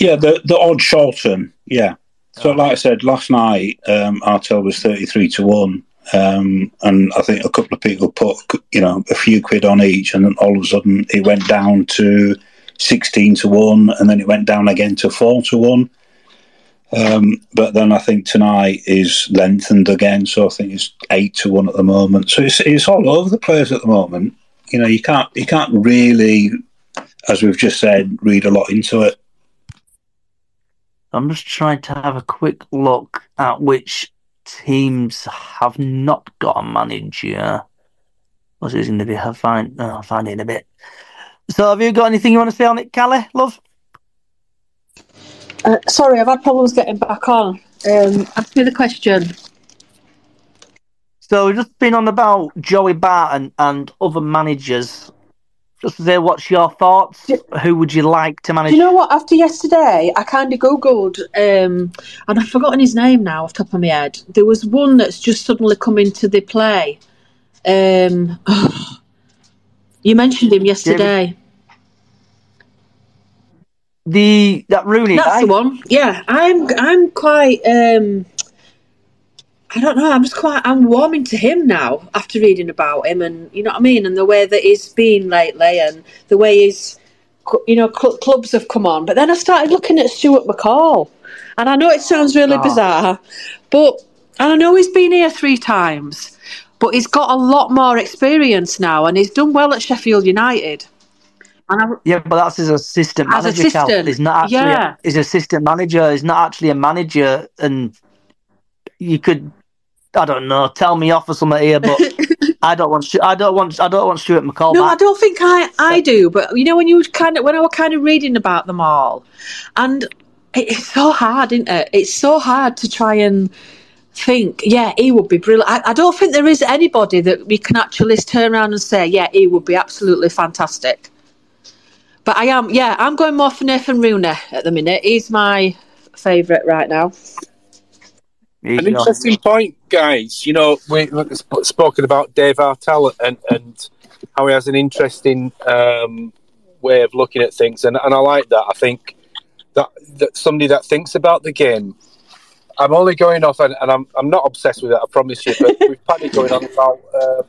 Yeah, the the odds shorten. Yeah. So, like I said last night, um, Artell was thirty three to one, um, and I think a couple of people put you know a few quid on each, and then all of a sudden it went down to sixteen to one, and then it went down again to four to one. Um, but then I think tonight is lengthened again, so I think it's eight to one at the moment. So it's it's all over the place at the moment. You know, you can't you can't really, as we've just said, read a lot into it.
I'm just trying to have a quick look at which teams have not got a manager. What's it going to be? I'll find, oh, I'll find it in a bit. So, have you got anything you want to say on it, Callie, love?
Uh, sorry, I've had problems getting back on. Um, ask me the question.
So, we've just been on about Joey Barton and other managers. Just to say, what's your thoughts? Who would you like to manage?
Do you know what? After yesterday, I kind of googled, um, and I've forgotten his name now off the top of my head. There was one that's just suddenly come into the play. Um, you mentioned him yesterday.
The that Rooney.
That's
guy?
the one. Yeah, I'm. I'm quite. Um, I don't know. I'm just quite. I'm warming to him now after reading about him, and you know what I mean, and the way that he's been lately, and the way his, you know, cl- clubs have come on. But then I started looking at Stuart McCall, and I know it sounds really
Oh.
bizarre, but and I know he's been here three times, but he's got a lot more experience now, and he's done well at Sheffield United. I,
Yeah, but that's his assistant
As
manager.
Assistant,
He's not actually.
yeah.
His assistant manager. He's not actually a manager, and you could, I don't know, tell me off or something here, but I don't want. I don't want. I don't want Stuart McCall
No, I don't think I, I do. But you know, when you kind of when I was kind of reading about them all, and it's so hard, isn't it? It's so hard to try and think. Yeah, he would be brilliant. I, I don't think there is anybody that we can actually turn around and say, yeah, he would be absolutely fantastic. But I am, yeah, I'm going more for Nathan Rooney at the minute. He's my favourite right now.
An interesting point, guys. You know, we- we've spoken about Dave Artell and, and how he has an interesting um, way of looking at things, and, and I like that. I think that, that somebody that thinks about the game. I'm only going off, and, and I'm I'm not obsessed with it. I promise you. But we've Paddy going on about uh,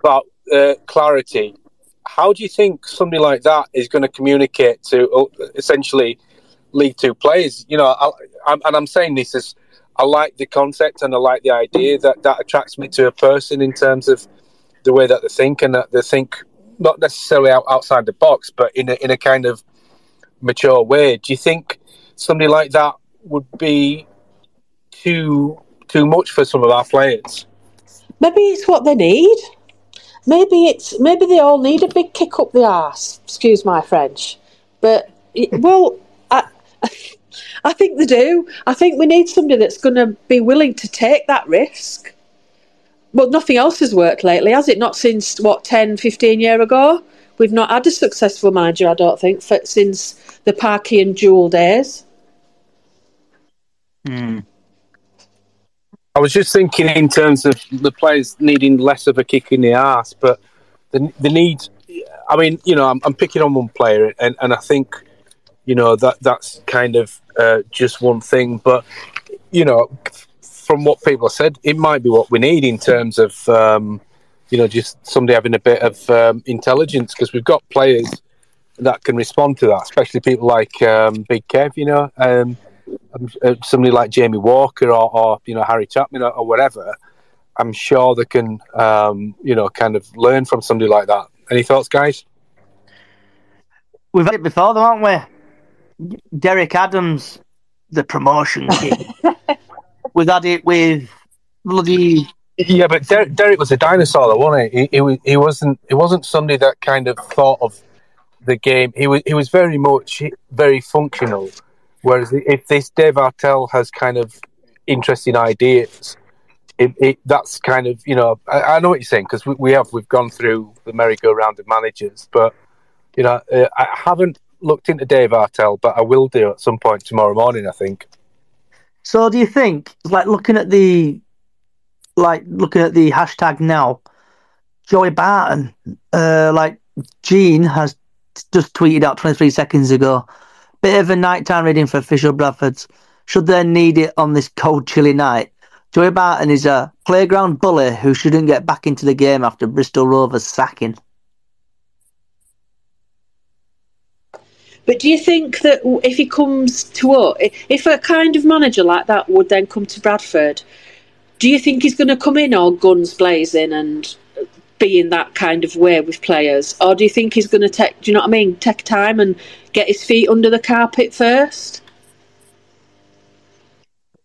about uh, clarity. How do you think somebody like that is going to communicate to uh, essentially League Two players? You know, I, I'm, and I'm saying this as I like the concept and I like the idea that that attracts me to a person in terms of the way that they think and that they think not necessarily out, outside the box, but in a, in a kind of mature way. Do you think somebody like that would be too too much for some of our players?
Maybe it's what they need. Maybe it's maybe they all need a big kick up the arse. Excuse my French, but well, I I think they do. I think we need somebody that's going to be willing to take that risk. Well, nothing else has worked lately, has it? Not since what 10, 15 year ago. We've not had a successful manager, I don't think, for, since the Parky and Jewell days.
Hmm.
I was just thinking in terms of the players needing less of a kick in the ass, but the the need. I mean, you know, I'm, I'm picking on one player, and, and I think, you know, that that's kind of uh, just one thing. But you know, from what people said, it might be what we need in terms of, um, you know, just somebody having a bit of um, intelligence because we've got players that can respond to that, especially people like um, Big Kev, you know. Um, somebody like Jamie Walker or, or you know Harry Chapman or, or whatever, I'm sure they can um, you know kind of learn from somebody like that. Any thoughts, guys?
We've had it before, though, haven't we? Derek Adams, the promotion kid. We've had it with bloody.
Yeah, but Der- Derek was a dinosaur, though, wasn't he? He, he, he wasn't. He wasn't somebody that kind of thought of the game. He was. He was very much very functional. Whereas if this Dave Artell has kind of interesting ideas, it, it that's kind of you know I, I know what you're saying because we, we have we've gone through the merry-go-round of managers, but you know uh, I haven't looked into Dave Artell, but I will do at some point tomorrow morning. I think.
So, do you think, like looking at the, like looking at the hashtag now, Joey Barton, uh, like Gene has just tweeted out 23 seconds ago, bit of a nighttime reading for official Bradfords. Should they need it on this cold, chilly night? Joey Barton is a playground bully who shouldn't get back into the game after Bristol Rovers sacking.
But do you think that if he comes to us, if a kind of manager like that would then come to Bradford, do you think he's going to come in all guns blazing and be in that kind of way with players, or do you think he's going to take? Do you know what I mean? Take time and get his feet under the carpet first.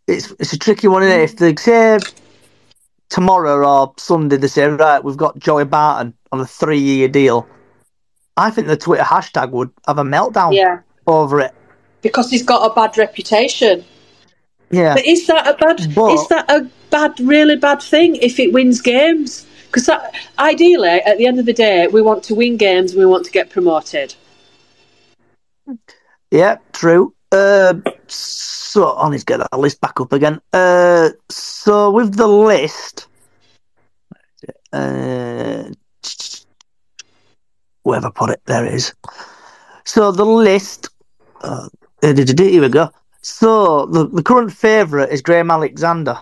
it's it's a tricky one, isn't it? If they say tomorrow or Sunday they say right, we've got Joey Barton on a three year deal, I think the Twitter hashtag would have a meltdown
Yeah.
over it.
because he's got a bad reputation.
Yeah.
But is that a bad? is that a bad, really bad thing if it wins games? Because ideally, at the end of the day, we want to win games. and We want to get promoted.
Yeah, true. Uh, so I need to get that list back up again. Uh, so with the list, uh, wherever put it, there is. So the list. Uh, here we go. So the, the current favourite is Graham Alexander.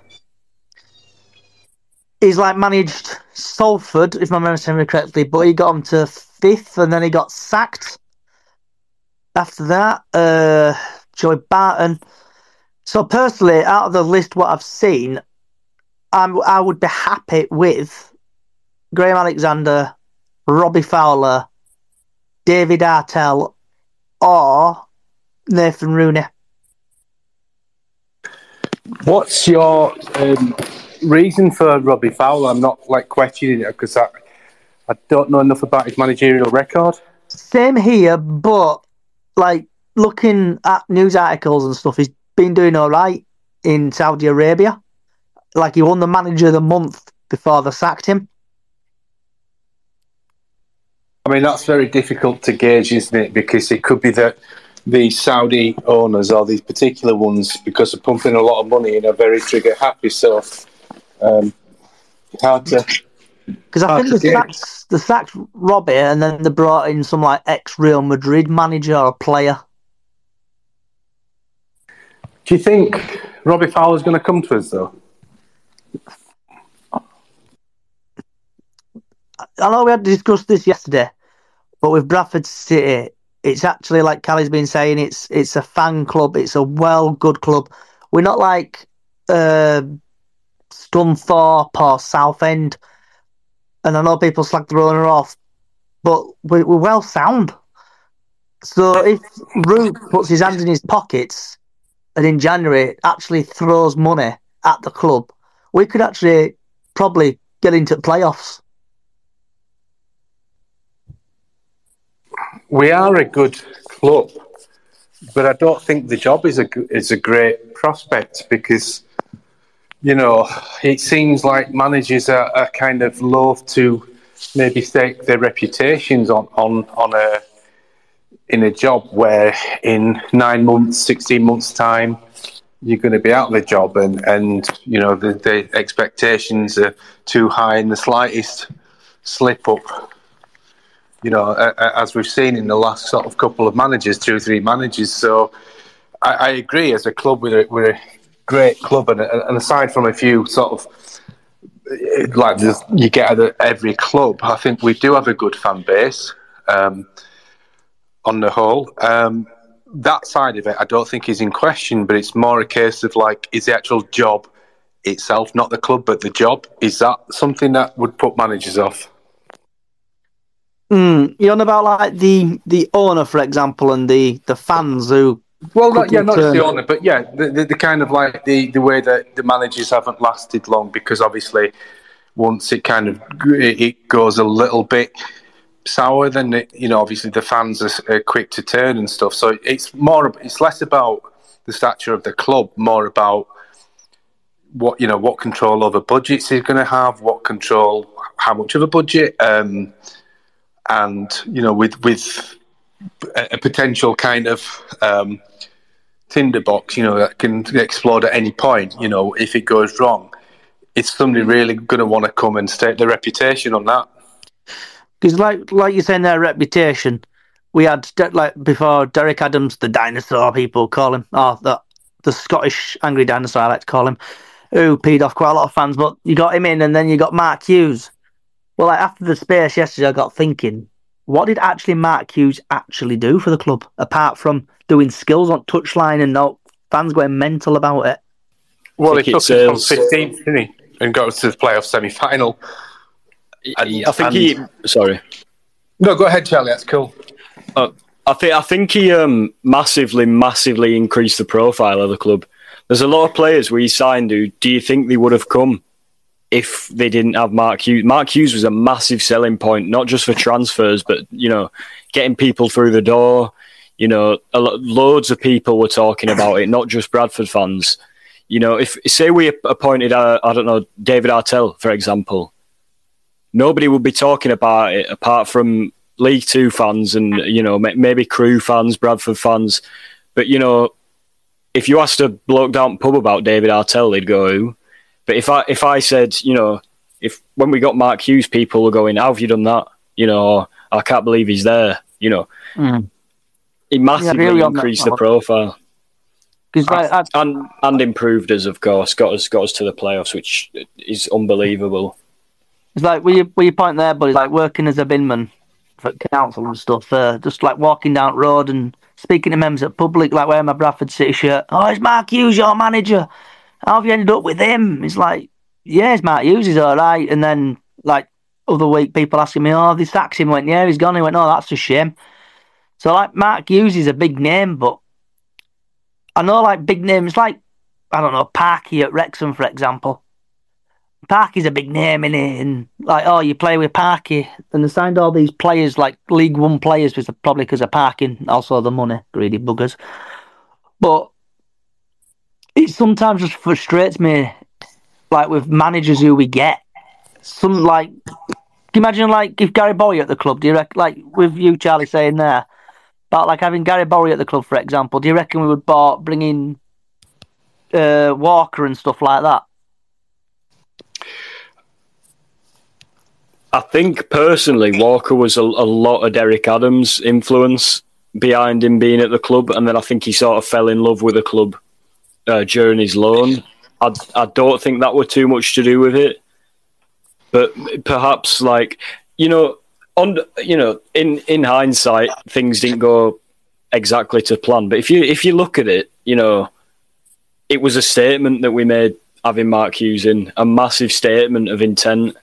He's like managed Salford, if my memory serves me correctly, but he got him to fifth, and then he got sacked. After that, uh, Joey Barton. So personally, out of the list, what I've seen, I'm, I would be happy with Graham Alexander, Robbie Fowler, David Artell, or Nathan Rooney.
What's your um, reason for Robbie Fowler? I'm not like questioning it because I, I don't know enough about his managerial record.
Same here, but like looking at news articles and stuff, he's been doing all right in Saudi Arabia. Like he won the manager of the month before they sacked him.
I mean, that's very difficult to gauge, isn't it? Because it could be that the Saudi owners or these particular ones, because they're pumping a lot of money in, are very trigger happy. So, um, hard to.
Because I
hard
think the sacked, the sacked Robbie, and then they brought in some like ex Real Madrid manager or player.
Do you think Robbie Fowler's going to come to us though?
I know we had discussed this yesterday, but with Bradford City, it's actually like Callie's been saying, it's it's a fan club, it's a well good club. We're not like uh, Scunthorpe or Southend, and I know people slag the owner off, but we, we're well sound. So if Root puts his hands in his pockets and in January actually throws money at the club, we could actually probably get into the playoffs.
We are a good club, but I don't think the job is a is a great prospect because you know it seems like managers are, are kind of loath to maybe stake their reputations on on on a in a job where in nine months, sixteen months time. You're going to be out of the job, and, and you know the, the expectations are too high, and the slightest slip up you know, as we've seen in the last sort of couple of managers, two or three managers. So I, I agree. As a club, we're we're great club, and, and aside from a few sort of like you get at every club, I think we do have a good fan base um, on the whole. Um, that side of it, I don't think is in question, but it's more a case of like, is the actual job itself, not the club, but the job, is that something that would put managers off?
Mm, you're on about like the the owner, for example, and the the fans who.
Well, not, yeah, not just the owner, but yeah, the, the, the kind of like the, the way that the managers haven't lasted long because obviously once it kind of it it goes a little bit sour, then it, you know obviously the fans are, are quick to turn and stuff. So it's more, it's less about the stature of the club, more about what you know, what control over budgets he's going to have, what control, how much of a budget, um, and you know, with with a, potential kind of um, tinderbox, you know, that can explode at any point. You know, if it goes wrong, is somebody really going to want to come and stake their reputation on that?
Because, like, like you're saying, their reputation. We had like before Derek Adams, the dinosaur people call him, or the the Scottish angry dinosaur, I like to call him, who peed off quite a lot of fans. But you got him in, and then you got Mark Hughes. Well, like after the space yesterday, I got thinking, what did actually Mark Hughes actually do for the club apart from doing skills on touchline and no fans going mental about it?
Well, he
it
took it from
sails-
15th, didn't he? And got to the playoff semi final.
I think he. Sorry.
No, go ahead, Charlie. That's cool.
Uh, I think I think he um, massively, massively increased the profile of the club. There's a lot of players we signed who do you think they would have come if they didn't have Mark Hughes? Mark Hughes was a massive selling point, not just for transfers, but you know, getting people through the door. You know, lo- loads of people were talking about it, not just Bradford fans. You know, if say we appointed, uh, I don't know, David Artell, for example, nobody would be talking about it apart from League Two fans and you know ma- maybe Crewe fans, Bradford fans. But you know, if you asked a bloke down pub about David Artell, they'd go, "Who?" But if I if I said, you know, if when we got Mark Hughes, people were going, "How have you done that?" You know, I can't believe he's there. You know,
Mm.
he massively
really
increased the
profile.
profile.
'Cause, like, I-
and and improved us, of course, got us got us to the playoffs, which is unbelievable.
It's like where you, where you point there, but it's like working as a binman for council and stuff. Uh, just like walking down the road and speaking to members of public, like wearing my Bradford City shirt. Oh, it's Mark Hughes, your manager. How have you ended up with him? It's like, yeah, it's Mark Hughes, he's all right. And then, like, other week, people asking me, oh, they sacked him. Went, yeah, he's gone. He went, no, that's a shame. So, like, Mark Hughes is a big name, but I know, like, big names, like, I don't know, Parky at Wrexham, for example. Parky's a big name in it, and like, oh, you play with Parky, and they signed all these players, like League One players, which probably because of parking, also the money, greedy buggers. But it sometimes just frustrates me, like with managers who we get. Some like, can you imagine like if Gary Bowyer at the club? Do you reckon, like with you, Charlie, saying there about like having Gary Bowyer at the club, for example? Do you reckon we would bought bring in uh, Walker and stuff like that?
I think personally, Walker was a, a lot of Derek Adams' influence behind him being at the club, and then I think he sort of fell in love with the club uh, during his loan. I, I don't think that were too much to do with it, but perhaps like you know, on you know, in in hindsight, things didn't go exactly to plan. But if you if you look at it, you know, it was a statement that we made having Mark Hughes in, a massive statement of intent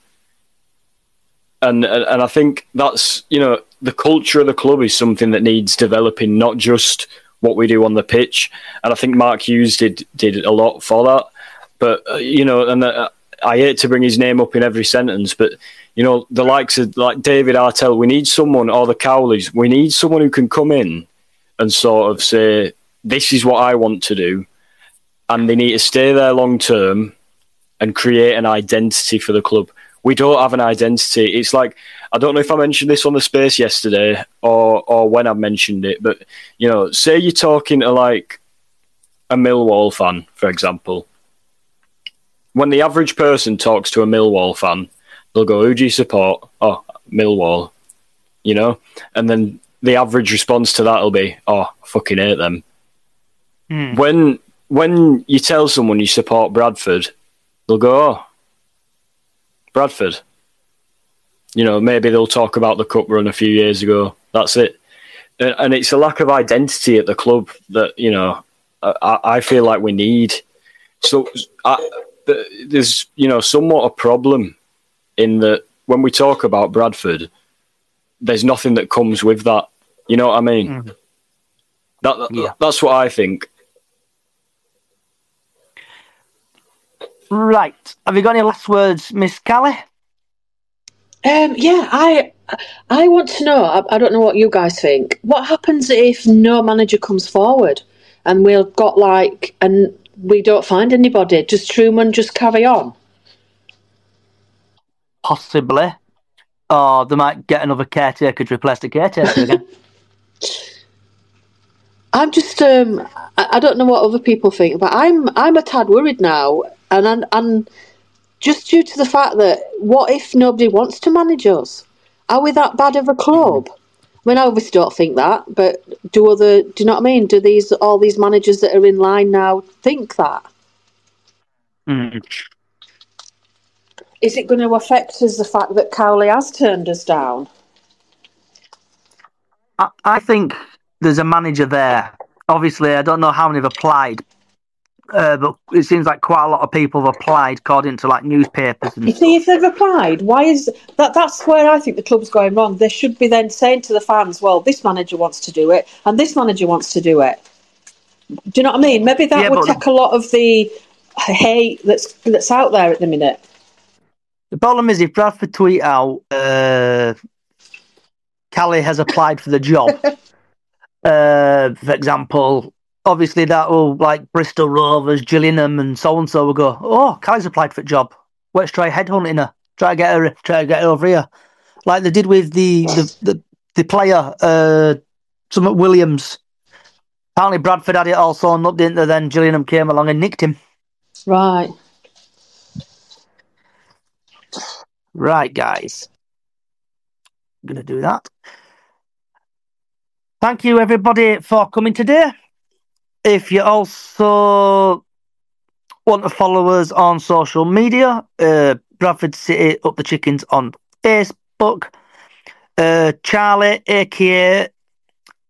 and and and I think that's you know the culture of the club is something that needs developing, not just what we do on the pitch. And I think Mark Hughes did did a lot for that. But uh, you know, and uh, I hate to bring his name up in every sentence, but you know, the likes of like David Artell, we need someone, or the Cowleys, we need someone who can come in and sort of say, "This is what I want to do," and they need to stay there long term and create an identity for the club. We don't have an identity. It's like I don't know if I mentioned this on the space yesterday or or when I mentioned it, but you know, say you're talking to like a Millwall fan, for example. When the average person talks to a Millwall fan, they'll go, "Who do you support?" Oh, Millwall. You know, and then the average response to that will be, "Oh, I fucking hate them." Hmm. When when you tell someone you support Bradford, they'll go, "Oh, Bradford." You know, maybe they'll talk about the cup run a few years ago. That's it, and it's a lack of identity at the club that you know I, I feel like we need. So I, there's you know somewhat a problem in that when we talk about Bradford, there's nothing that comes with that. You know what I mean? Mm-hmm. That, that's what I think.
Right. Have you got any last words, Miss Callie?
Um, yeah, I I want to know. I, I don't know what you guys think. What happens if no manager comes forward and we've got like and we don't find anybody? Does Trueman just carry on?
Possibly. Or they might get another caretaker to replace the caretaker again.
I'm just um I, I don't know what other people think, but I'm I'm a tad worried now, and and, and just due to the fact that what if nobody wants to manage us? Are we that bad of a club? I mean, I obviously don't think that, but do other do you know what I mean? Do these all these managers that are in line now think that?
Mm.
Is it going to affect us the fact that Cowley has turned us down?
I, I think there's a manager there. Obviously, I don't know how many have applied, uh, but it seems like quite a lot of people have applied according to like newspapers and
You see, if they've applied, why is that? That's where I think the club's going wrong. They should be then saying to the fans, "Well, this manager wants to do it, and this manager wants to do it." Do you know what I mean? Maybe that
Yeah,
would take a lot of the hate that's that's out there at the minute.
The problem is if Bradford tweet out, uh, Callie has applied for the job. uh, for example, obviously that will like Bristol Rovers, Gillingham, and so and so will go. Oh, Callie's applied for a job. Let's try headhunting her. Try to get her. Try to get her over here, like they did with the the the, the player, uh, Summit Williams. Apparently, Bradford had it all sewn up, didn't they? Then Gillingham came along and nicked him.
Right.
Right, guys. I'm going to do that. Thank you, everybody, for coming today. If you also want to follow us on social media, uh, Bradford City Up the Chickens on Facebook. Uh, Charlie, aka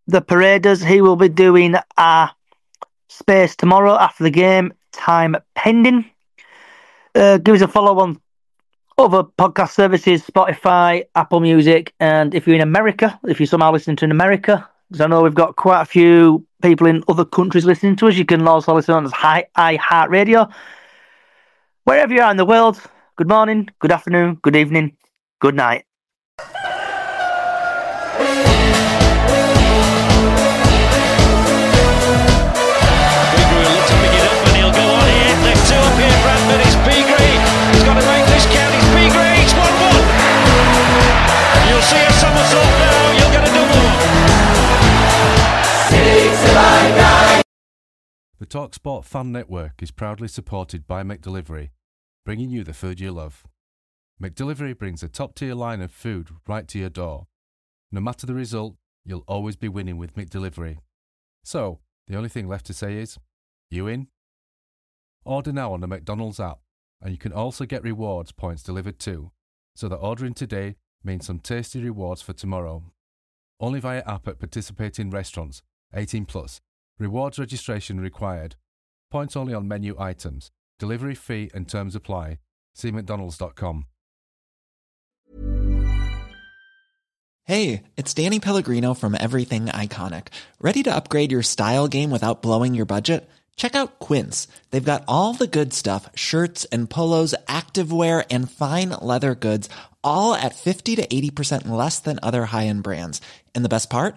The Paraders, he will be doing a space tomorrow after the game, time pending. Uh, give us a follow on other podcast services, Spotify, Apple Music, and if you're in America, if you're somehow listening to in America, because I know we've got quite a few people in other countries listening to us, you can also listen on iHeartRadio. Wherever you are in the world, good morning, good afternoon, good evening, good night.
The TalkSport Fan Network is proudly supported by McDelivery, bringing you the food you love. McDelivery brings a top tier line of food right to your door. No matter the result, you'll always be winning with McDelivery. So, the only thing left to say is, you in? Order now on the McDonald's app, and you can also get rewards points delivered too, so that ordering today means some tasty rewards for tomorrow. Only via app at participating restaurants, 18 plus. Rewards registration required. Points only on menu items. Delivery fee and terms apply. See McDonald's.com.
Hey, it's Danny Pellegrino from Everything Iconic. Ready to upgrade your style game without blowing your budget? Check out Quince. They've got all the good stuff shirts and polos, activewear, and fine leather goods, all at 50 to 80% less than other high end brands. And the best part?